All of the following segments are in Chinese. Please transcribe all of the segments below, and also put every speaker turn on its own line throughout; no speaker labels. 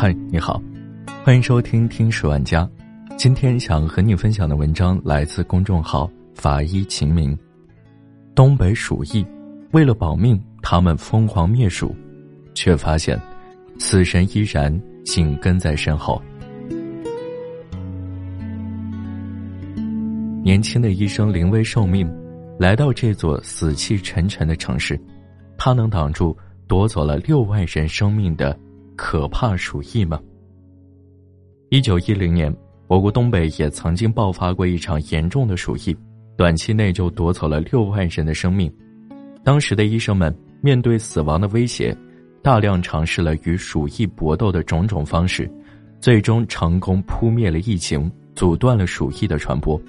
嗨，你好，欢迎收听《听史玩家》。今天想和你分享的文章来自公众号“法医秦明”。东北鼠疫，为了保命，他们疯狂灭鼠，却发现死神依然紧跟在身后。年轻的医生临危受命，来到这座死气沉沉的城市，他能挡住夺走了六万人生命的？可怕鼠疫吗？一九一零年，我国东北也曾经爆发过一场严重的鼠疫，短期内就夺走了六万人的生命。当时的医生们面对死亡的威胁，大量尝试了与鼠疫搏斗的种种方式，最终成功扑灭了疫情，阻断了鼠疫的传播。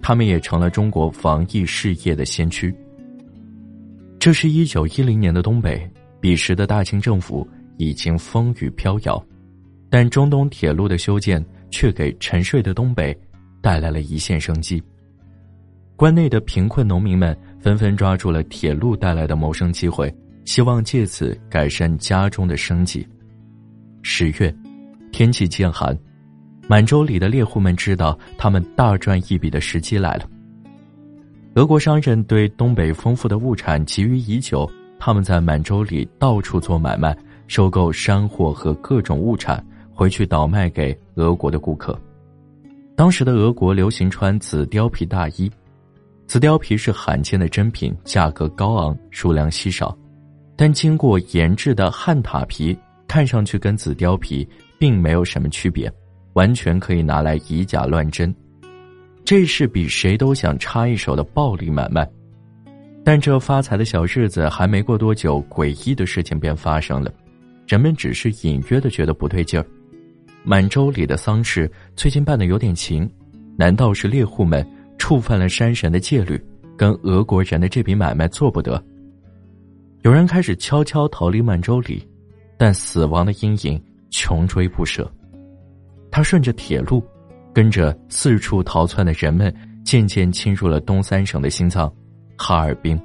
他们也成了中国防疫事业的先驱。这是一九一零年的东北，彼时的大清政府。已经风雨飘摇，但中东铁路的修建却给沉睡的东北带来了一线生机。关内的贫困农民们纷纷抓住了铁路带来的谋生机会，希望借此改善家中的生计。十月，天气渐寒，满洲里的猎户们知道他们大赚一笔的时机来了。俄国商人对东北丰富的物产急于已久，他们在满洲里到处做买卖。收购山货和各种物产，回去倒卖给俄国的顾客。当时的俄国流行穿紫貂皮大衣，紫貂皮是罕见的珍品，价格高昂，数量稀少。但经过研制的汉塔皮，看上去跟紫貂皮并没有什么区别，完全可以拿来以假乱真。这是比谁都想插一手的暴利买卖。但这发财的小日子还没过多久，诡异的事情便发生了。人们只是隐约的觉得不对劲儿，满洲里的丧事最近办的有点勤，难道是猎户们触犯了山神的戒律，跟俄国人的这笔买卖做不得？有人开始悄悄逃离满洲里，但死亡的阴影穷追不舍。他顺着铁路，跟着四处逃窜的人们，渐渐侵入了东三省的心脏——哈尔滨。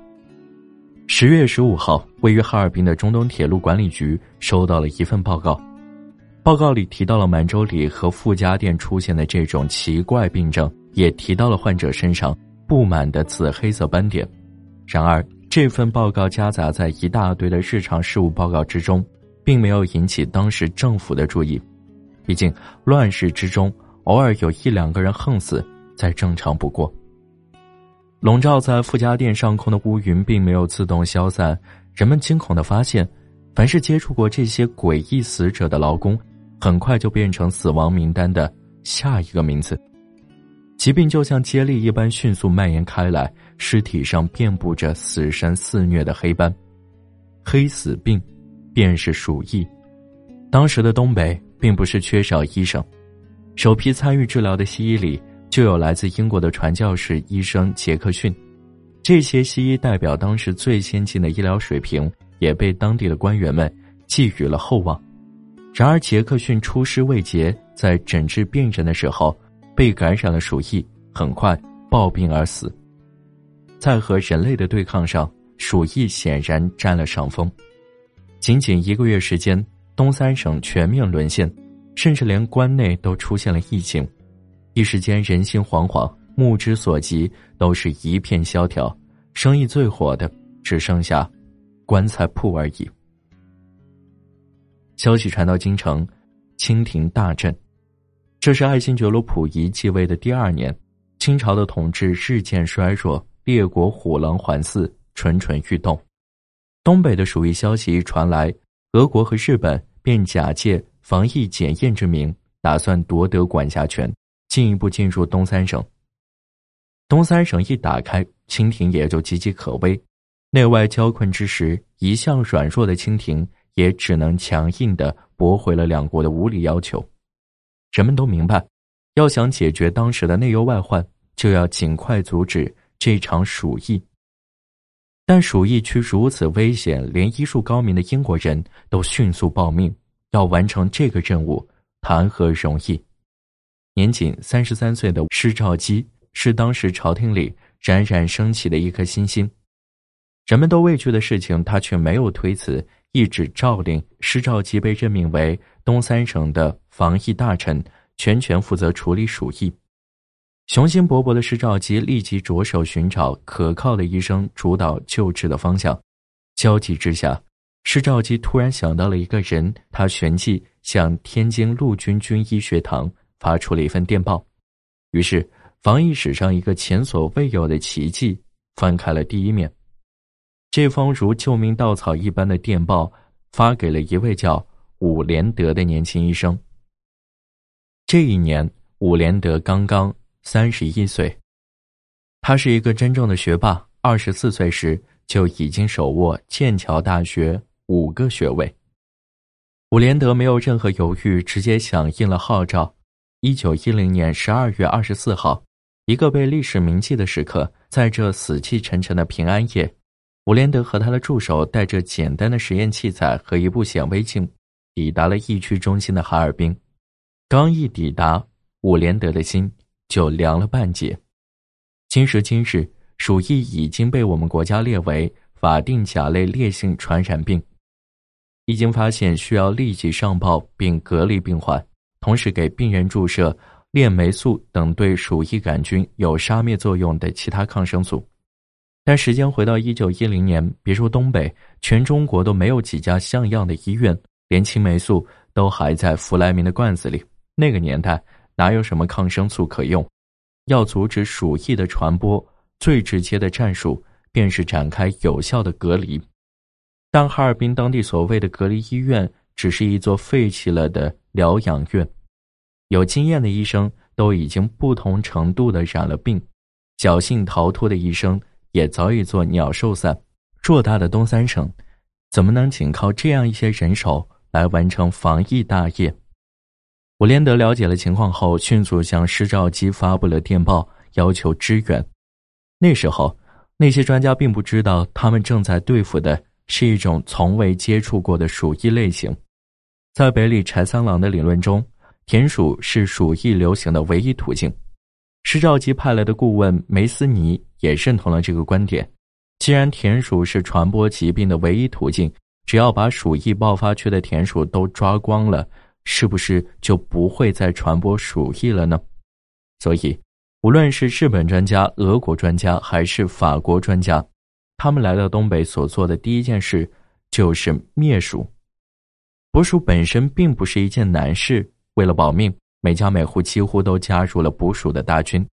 十月十五号，位于哈尔滨的中东铁路管理局收到了一份报告，报告里提到了满洲里和傅家店出现的这种奇怪病症，也提到了患者身上布满的紫黑色斑点。然而，这份报告夹杂在一大堆的日常事务报告之中，并没有引起当时政府的注意。毕竟，乱世之中，偶尔有一两个人横死，再正常不过。笼罩在富家店上空的乌云并没有自动消散，人们惊恐的发现，凡是接触过这些诡异死者的劳工，很快就变成死亡名单的下一个名字。疾病就像接力一般迅速蔓延开来，尸体上遍布着死神肆虐的黑斑，黑死病，便是鼠疫。当时的东北并不是缺少医生，首批参与治疗的西医里。就有来自英国的传教士医生杰克逊，这些西医代表当时最先进的医疗水平，也被当地的官员们寄予了厚望。然而，杰克逊出师未捷，在诊治病人的时候被感染了鼠疫，很快暴病而死。在和人类的对抗上，鼠疫显然占了上风。仅仅一个月时间，东三省全面沦陷，甚至连关内都出现了疫情。一时间人心惶惶，目之所及都是一片萧条，生意最火的只剩下棺材铺而已。消息传到京城，清廷大震。这是爱新觉罗溥仪继位的第二年，清朝的统治日渐衰弱，列国虎狼环伺，蠢蠢欲动。东北的鼠疫消息传来，俄国和日本便假借防疫检验之名，打算夺得管辖权。进一步进入东三省。东三省一打开，清廷也就岌岌可危。内外交困之时，一向软弱的清廷也只能强硬的驳回了两国的无理要求。人们都明白，要想解决当时的内忧外患，就要尽快阻止这场鼠疫。但鼠疫区如此危险，连医术高明的英国人都迅速报命，要完成这个任务，谈何容易？年仅三十三岁的施肇基是当时朝廷里冉冉升起的一颗新星，人们都畏惧的事情，他却没有推辞，一纸诏令，施肇基被任命为东三省的防疫大臣，全权负责处理鼠疫。雄心勃勃的施肇基立即着手寻找可靠的医生，主导救治的方向。焦急之下，施肇基突然想到了一个人，他旋即向天津陆军军医学堂发出了一份电报。于是，防疫史上一个前所未有的奇迹翻开了第一面。这封如救命稻草一般的电报发给了一位叫伍连德的年轻医生。这一年，伍连德刚刚三十一岁，他是一个真正的学霸。二十四岁时就已经手握剑桥大学五个学位。伍连德没有任何犹豫，直接响应了号召。一九一零年十二月二十四号，一个被历史铭记的时刻，在这死气沉沉的平安夜。伍连德和他的助手带着简单的实验器材和一部显微镜，抵达了疫区中心的哈尔滨。刚一抵达，伍连德的心就凉了半截。今时今日，鼠疫已经被我们国家列为法定甲类烈性传染病，一经发现需要立即上报并隔离病患，同时给病人注射链霉素等对鼠疫杆菌有杀灭作用的其他抗生素。但时间回到一九一零年，别说东北，全中国都没有几家像样的医院，连青霉素都还在弗莱明的罐子里。那个年代哪有什么抗生素可用？要阻止鼠疫的传播，最直接的战术便是展开有效的隔离。但哈尔滨当地所谓的隔离医院，只是一座废弃了的疗养院，有经验的医生都已经不同程度的染了病，侥幸逃脱的医生。也早已做鸟兽散。偌大的东三省，怎么能仅靠这样一些人手来完成防疫大业？伍连德了解了情况后，迅速向施肇基发布了电报，要求支援。那时候，那些专家并不知道，他们正在对付的是一种从未接触过的鼠疫类型。在北里柴三郎的理论中，田鼠是鼠疫流行的唯一途径。施肇基派来的顾问梅斯尼也认同了这个观点。既然田鼠是传播疾病的唯一途径，只要把鼠疫爆发区的田鼠都抓光了，是不是就不会再传播鼠疫了呢？所以，无论是日本专家、俄国专家还是法国专家，他们来到东北所做的第一件事就是灭鼠。捕鼠本身并不是一件难事，为了保命。每家每户几乎都加入了捕鼠的大军。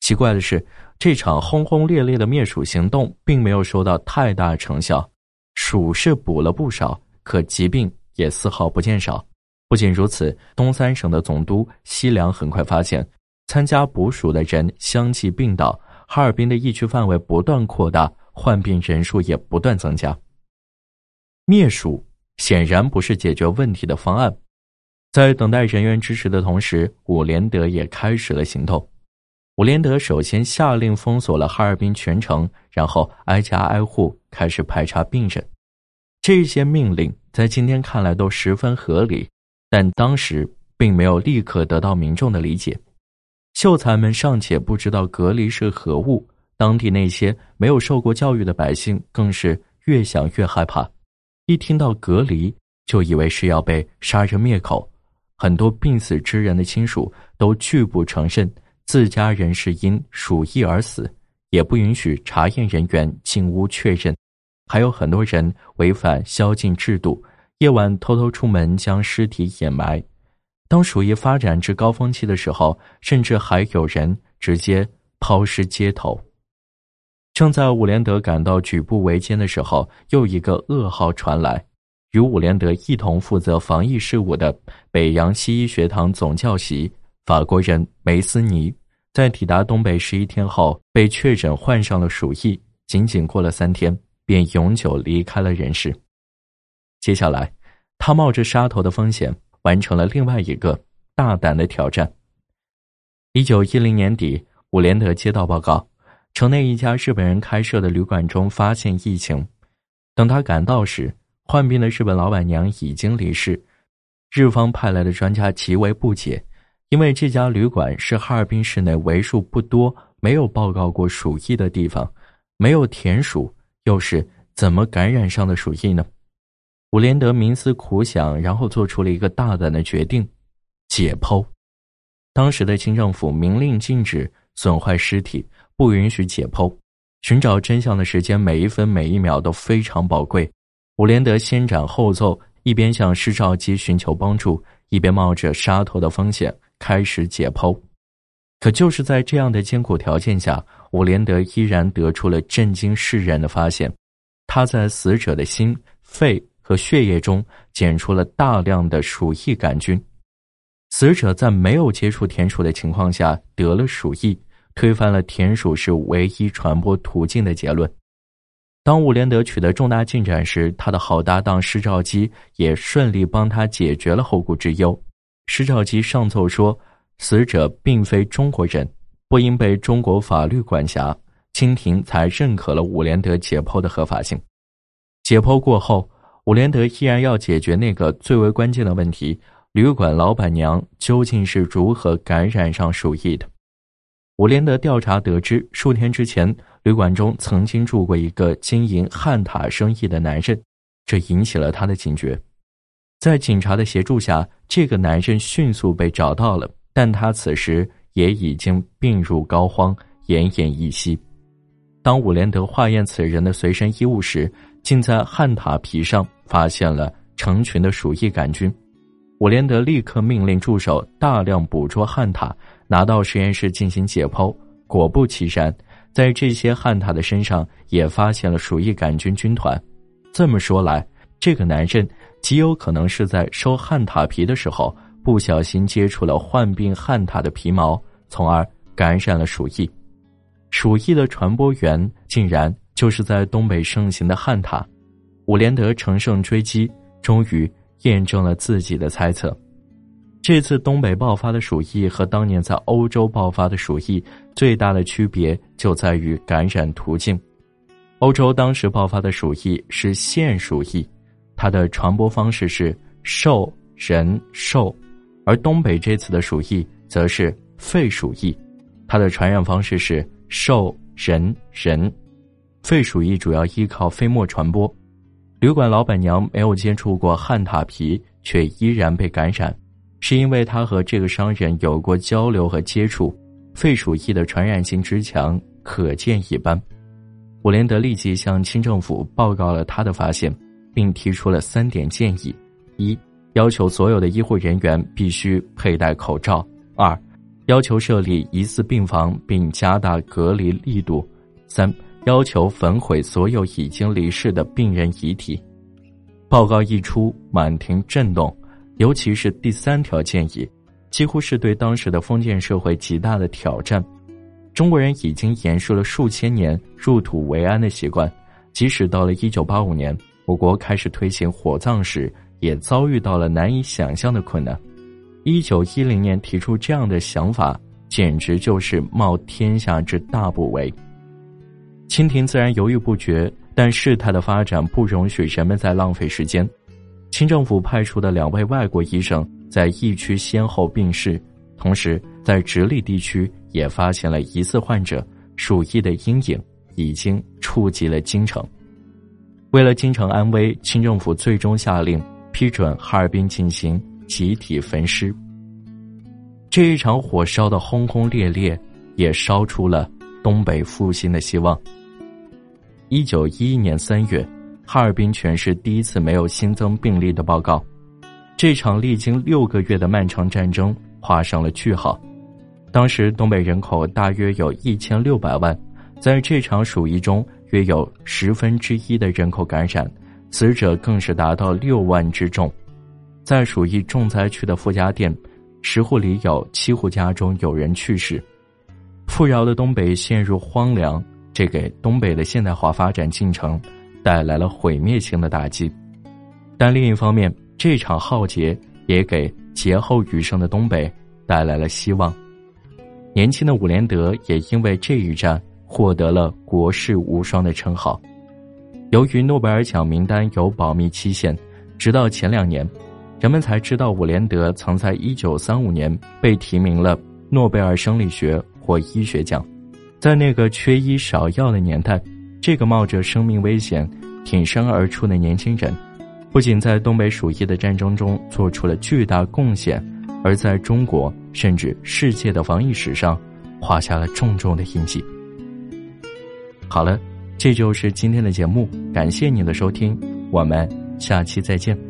奇怪的是，这场轰轰烈烈的灭鼠行动并没有收到太大成效，鼠是捕了不少，可疾病也丝毫不见少。不仅如此，东三省的总督西凉很快发现，参加捕鼠的人相继病倒，哈尔滨的疫区范围不断扩大，患病人数也不断增加。灭鼠显然不是解决问题的方案。在等待人员支持的同时，伍连德也开始了行动。伍连德首先下令封锁了哈尔滨全城，然后挨家挨户开始排查病人。这些命令在今天看来都十分合理，但当时并没有立刻得到民众的理解。秀才们尚且不知道隔离是何物，当地那些没有受过教育的百姓更是越想越害怕，一听到隔离就以为是要被杀人灭口。很多病死之人的亲属都拒不承认自家人是因鼠疫而死，也不允许查验人员进屋确认。还有很多人违反宵禁制度，夜晚偷偷出门将尸体掩埋。当鼠疫发展至高峰期的时候，甚至还有人直接抛尸街头。正在伍连德感到举步维艰的时候，又一个噩耗传来。与伍连德一同负责防疫事务的北洋西医学堂总教习法国人梅斯尼，在抵达东北十一天后，被确诊患上了鼠疫。仅仅过了三天，便永久离开了人世。接下来，他冒着杀头的风险，完成了另外一个大胆的挑战。一九一零年底，伍连德接到报告，城内一家日本人开设的旅馆中发现疫情。等他赶到时，患病的日本老板娘已经离世，日方派来的专家极为不解，因为这家旅馆是哈尔滨市内为数不多没有报告过鼠疫的地方，没有田鼠，又是怎么感染上的鼠疫呢？伍连德冥思苦想，然后做出了一个大胆的决定：解剖。当时的清政府明令禁止损坏尸体，不允许解剖。寻找真相的时间，每一分每一秒都非常宝贵。伍连德先斩后奏，一边向施肇基寻求帮助，一边冒着杀头的风险开始解剖。可就是在这样的艰苦条件下，伍连德依然得出了震惊世人的发现：他在死者的心、肺和血液中检出了大量的鼠疫杆菌。死者在没有接触田鼠的情况下得了鼠疫，推翻了田鼠是唯一传播途径的结论。当伍连德取得重大进展时，他的好搭档施肇基也顺利帮他解决了后顾之忧。施肇基上奏说，死者并非中国人，不应被中国法律管辖。清廷才认可了伍连德解剖的合法性。解剖过后，伍连德依然要解决那个最为关键的问题：旅馆老板娘究竟是如何感染上鼠疫的？伍连德调查得知，数天之前。旅馆中曾经住过一个经营汉塔生意的男人，这引起了他的警觉。在警察的协助下，这个男人迅速被找到了，但他此时也已经病入膏肓，奄奄一息。当伍连德化验此人的随身衣物时，竟在汉塔皮上发现了成群的鼠疫杆菌。伍连德立刻命令助手大量捕捉汉塔，拿到实验室进行解剖。果不其然。在这些汉塔的身上也发现了鼠疫杆菌军团，这么说来，这个男人极有可能是在收汉塔皮的时候不小心接触了患病汉塔的皮毛，从而感染了鼠疫。鼠疫的传播源竟然就是在东北盛行的汉塔。伍连德乘胜追击，终于验证了自己的猜测。这次东北爆发的鼠疫和当年在欧洲爆发的鼠疫最大的区别就在于感染途径。欧洲当时爆发的鼠疫是腺鼠疫，它的传播方式是兽人兽；而东北这次的鼠疫则是肺鼠疫，它的传染方式是兽人人。肺鼠疫主要依靠飞沫传播。旅馆老板娘没有接触过汉塔皮，却依然被感染。是因为他和这个商人有过交流和接触，肺鼠疫的传染性之强可见一斑。伍连德立即向清政府报告了他的发现，并提出了三点建议：一、要求所有的医护人员必须佩戴口罩；二、要求设立疑似病房并加大隔离力度；三、要求焚毁所有已经离世的病人遗体。报告一出，满庭震动。尤其是第三条建议，几乎是对当时的封建社会极大的挑战。中国人已经延续了数千年入土为安的习惯，即使到了一九八五年，我国开始推行火葬时，也遭遇到了难以想象的困难。一九一零年提出这样的想法，简直就是冒天下之大不韪。清廷自然犹豫不决，但事态的发展不容许人们再浪费时间。清政府派出的两位外国医生在疫区先后病逝，同时在直隶地区也发现了疑似患者，鼠疫的阴影已经触及了京城。为了京城安危，清政府最终下令批准哈尔滨进行集体焚尸。这一场火烧的轰轰烈烈，也烧出了东北复兴的希望。一九一一年三月。哈尔滨全市第一次没有新增病例的报告，这场历经六个月的漫长战争画上了句号。当时东北人口大约有一千六百万，在这场鼠疫中，约有十分之一的人口感染，死者更是达到六万之众。在鼠疫重灾区的傅家店，十户里有七户家中有人去世，富饶的东北陷入荒凉，这给东北的现代化发展进程。带来了毁灭性的打击，但另一方面，这场浩劫也给劫后余生的东北带来了希望。年轻的伍连德也因为这一战获得了“国士无双”的称号。由于诺贝尔奖名单有保密期限，直到前两年，人们才知道伍连德曾在一九三五年被提名了诺贝尔生理学或医学奖。在那个缺医少药的年代。这个冒着生命危险挺身而出的年轻人，不仅在东北鼠疫的战争中做出了巨大贡献，而在中国甚至世界的防疫史上画下了重重的印记。好了，这就是今天的节目，感谢您的收听，我们下期再见。